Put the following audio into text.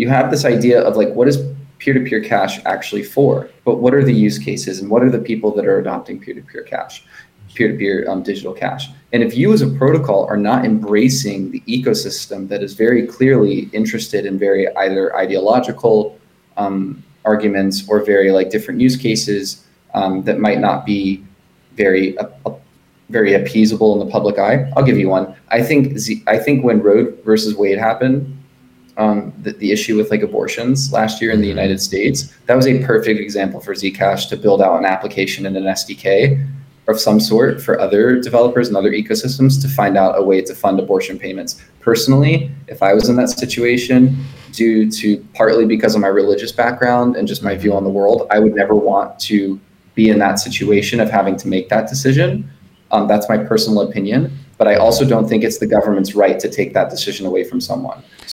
you have this idea of like what is peer-to-peer cash actually for but what are the use cases and what are the people that are adopting peer-to-peer cash peer-to-peer um, digital cash and if you as a protocol are not embracing the ecosystem that is very clearly interested in very either ideological um, arguments or very like different use cases um, that might not be very uh, uh, very appeasable in the public eye. I'll give you one. I think Z, I think when Roe versus Wade happened, um, the, the issue with like abortions last year in the mm-hmm. United States, that was a perfect example for Zcash to build out an application and an SDK of some sort for other developers and other ecosystems to find out a way to fund abortion payments. Personally, if I was in that situation, due to partly because of my religious background and just my view on the world, I would never want to be in that situation of having to make that decision. Um, that's my personal opinion. But I also don't think it's the government's right to take that decision away from someone.